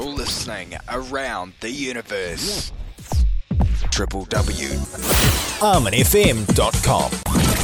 من dot com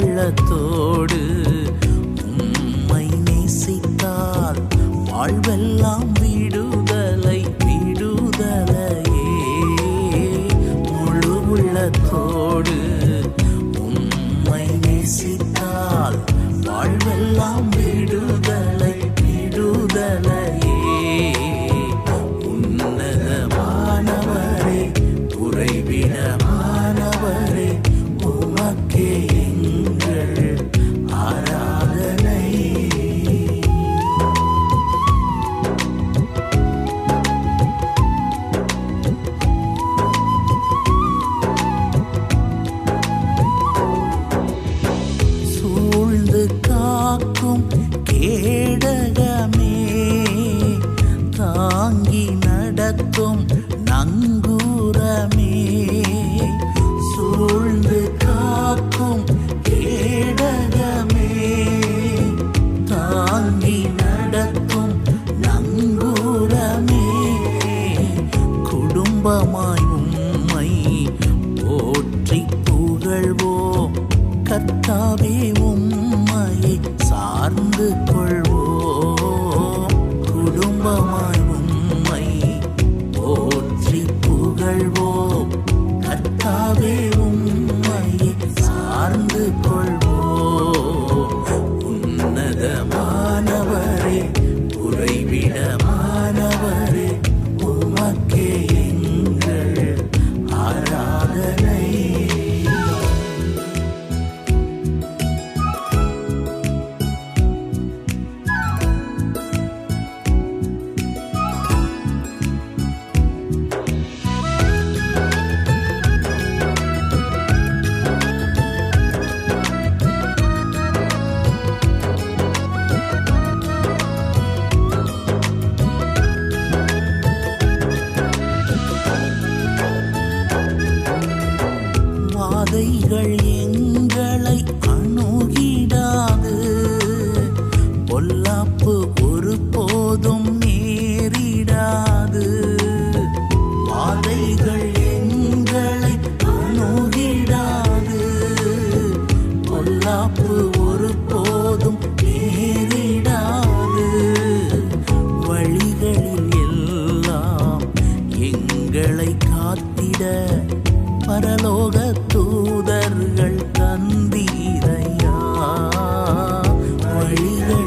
ت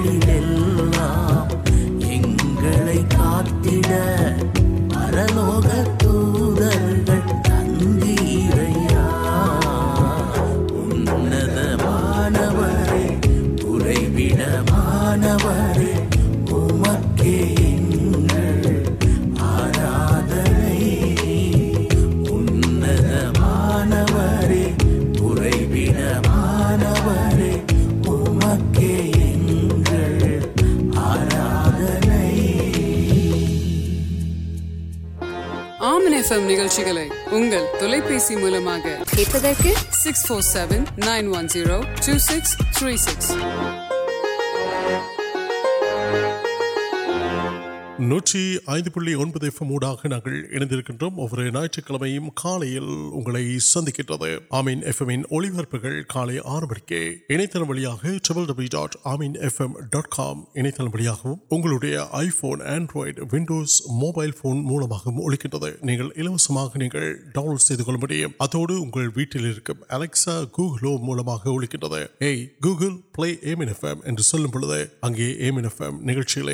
ಕಾಡಿನಲ್ಲಿ نچپی موقع six four seven nine one zero two six three six ملک ڈی ویٹ ملک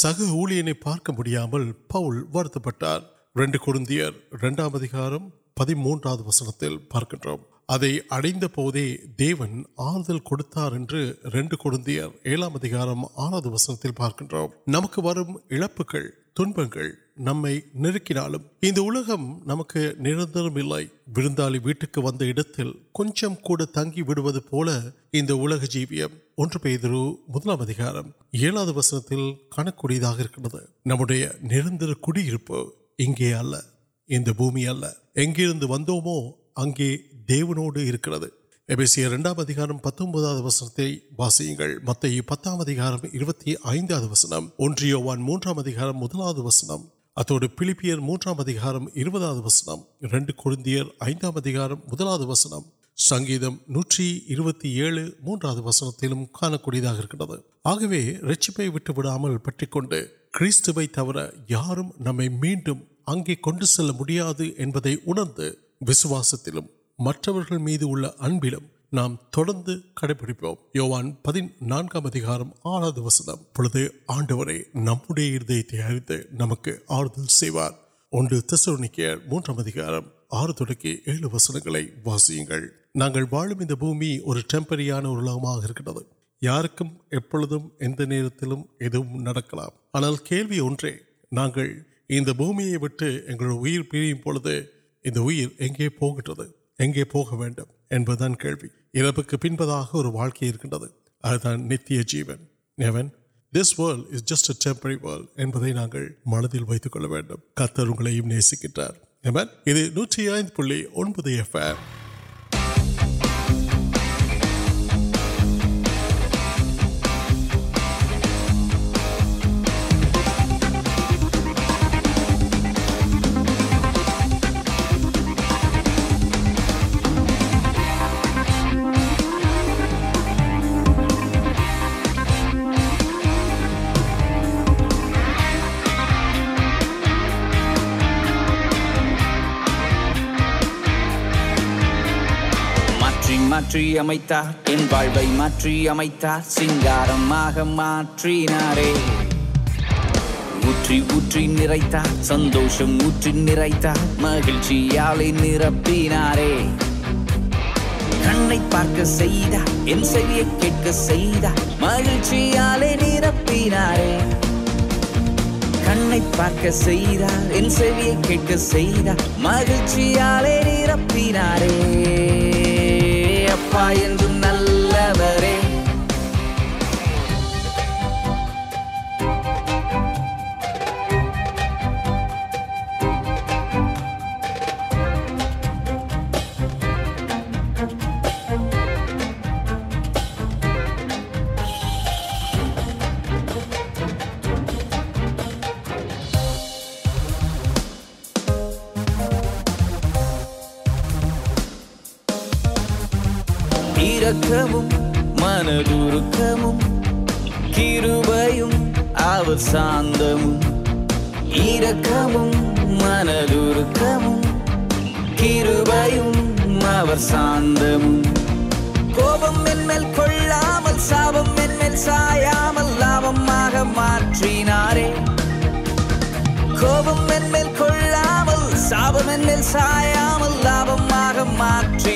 سہینے پارک پہندر پہ موسم پارک اڑن آج کڑکار آرام وسنطر پارک نمک وغیرہ نمک نمک نرم ورد ویٹک ویچمپلے پتہ وسنگ وسنگان موکار مسنگ اتنا پلیپیا موٹا وسنگر وسن سنگ مسنت کا پٹک تار میں میڈم کن سلواسم نام کڑپ ناندار آرد آن نمد آرد موکار آر تک واسل اور ٹمپریان یا نمبر آنا کچھ پورے پوٹ پاور نیونڈ مل جتر نیسک نوکر مہی پار مہیچ نار என்று سا مار می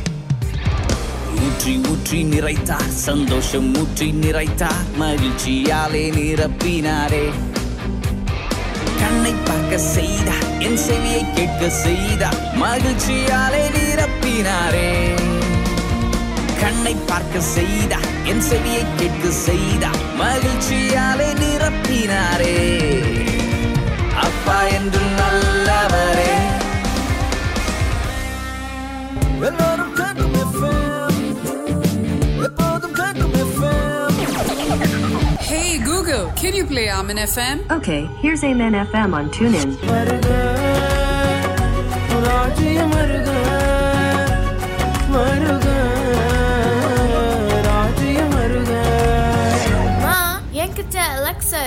سوشم مہینے مہیل نرپار کین یو پیمرس مرگ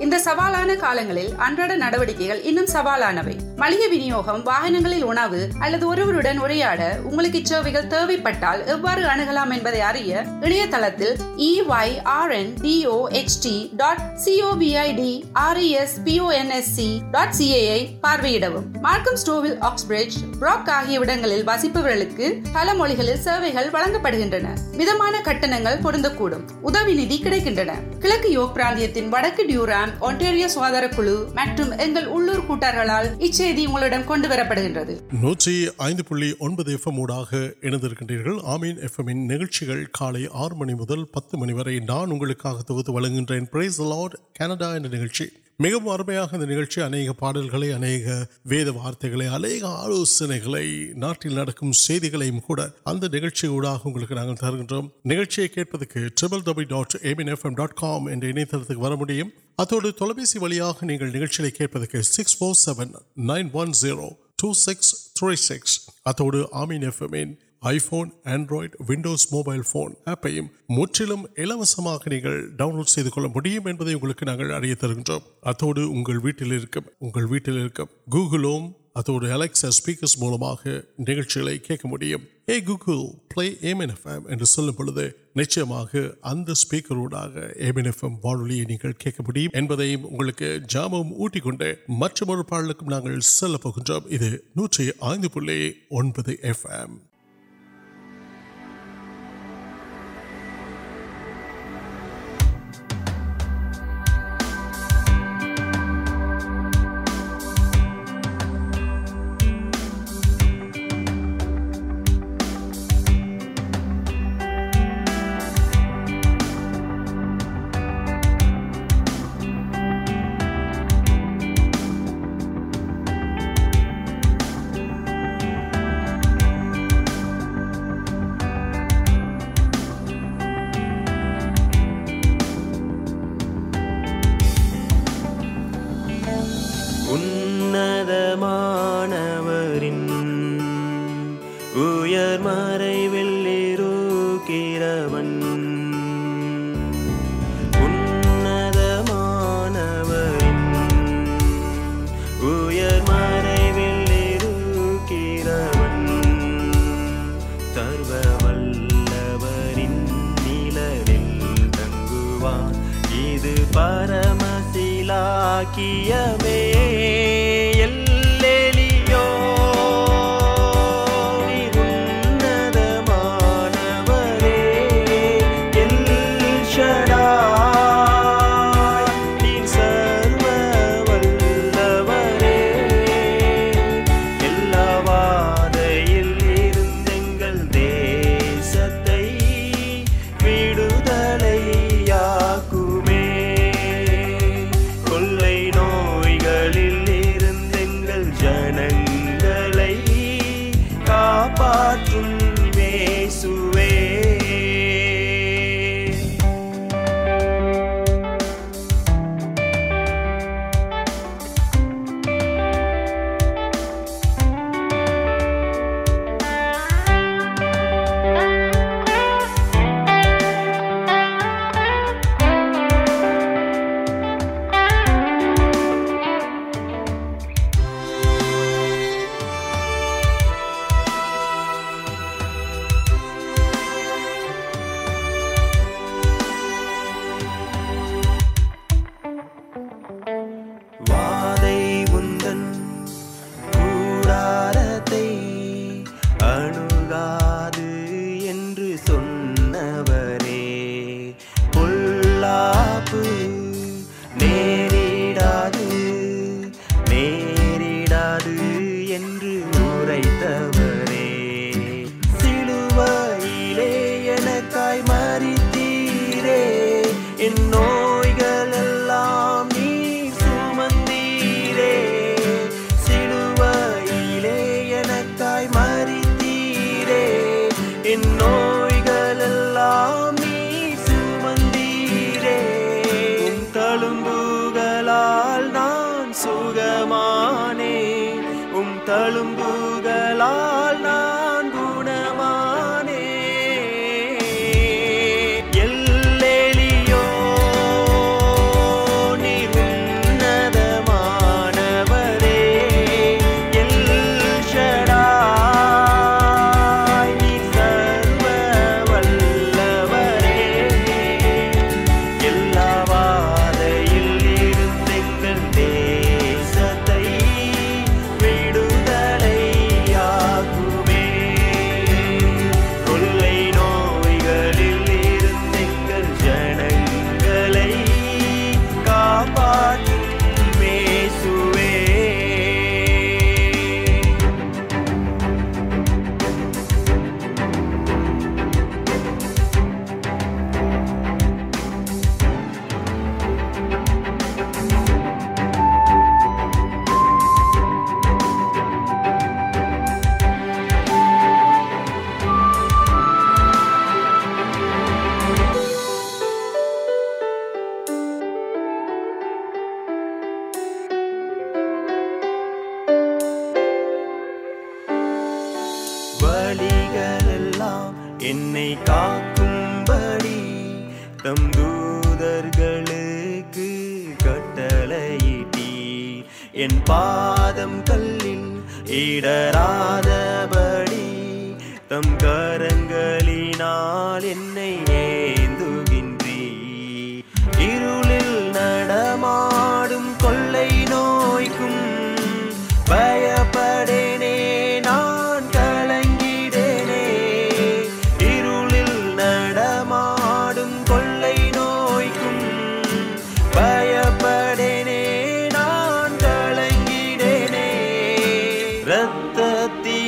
سوالان کا ملک واحد وسیپل سروے مٹھائی نیچے کچھ پرانیہ وڑک ڈیو தான் ஒன்டேரியோ சுகாதார குழு மற்றும் எங்கள் உள்ளூர் கூட்டார்களால் இச்செய்தி உங்களிடம் கொண்டு வரப்படுகின்றது நூற்றி ஐந்து புள்ளி ஒன்பது எஃப்எம் ஊடாக இணைந்திருக்கின்றீர்கள் ஆமீன் எஃப்எம்மின் நிகழ்ச்சிகள் காலை ஆறு மணி முதல் பத்து மணி வரை நான் உங்களுக்காக தொகுத்து வழங்குகின்றேன் பிரைஸ் லார்ட் கனடா என்ற நிகழ்ச்சி مجھے ارمیاں نئے اہم ویس وارتگار آلو نوکل نئے تلک نئے سکس نائن تھری سکسمین موبائل نچھولی جام پہ لوگوں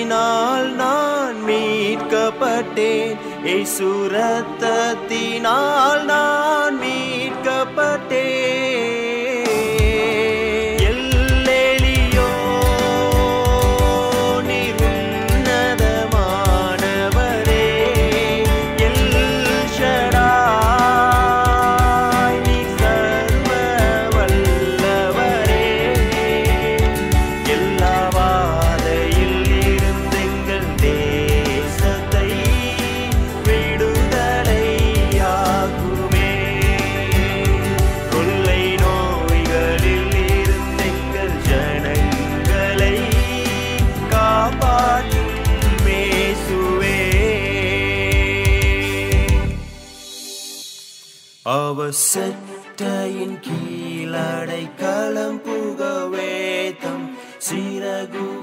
نال نان میرے ایسورت نال نان میر کپٹے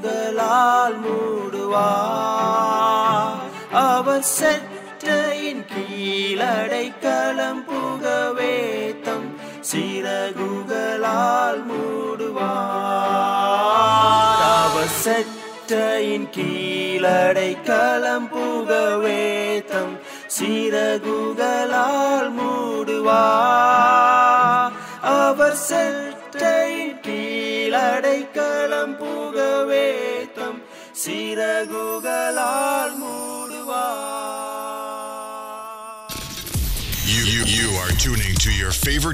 گلال موڈو کی کل پوگ سر گوگل موڑو سیل کل پوگیت سر گوگل موڑو سوال موڑو یو آر ٹونی ٹو یو فیور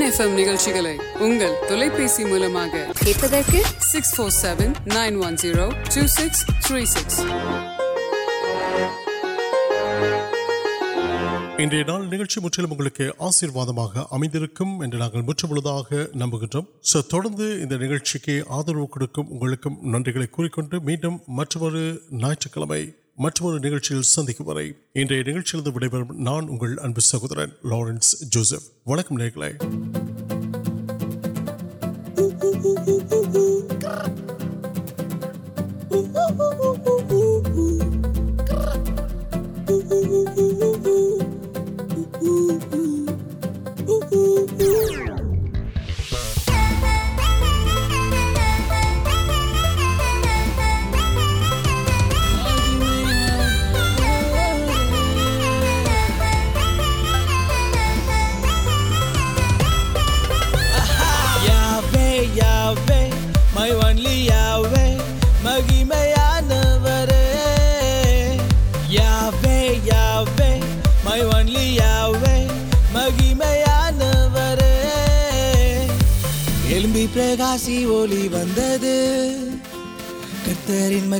نمرچ ننگ میڈم کم مطلب نیل سنیا نوٹ نان سہورن لارنس ونکل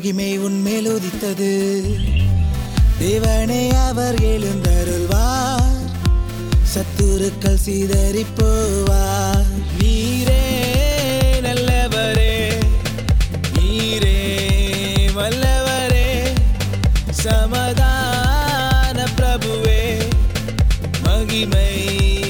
مہیلو ستر کسی پو سان پر بھو مہیم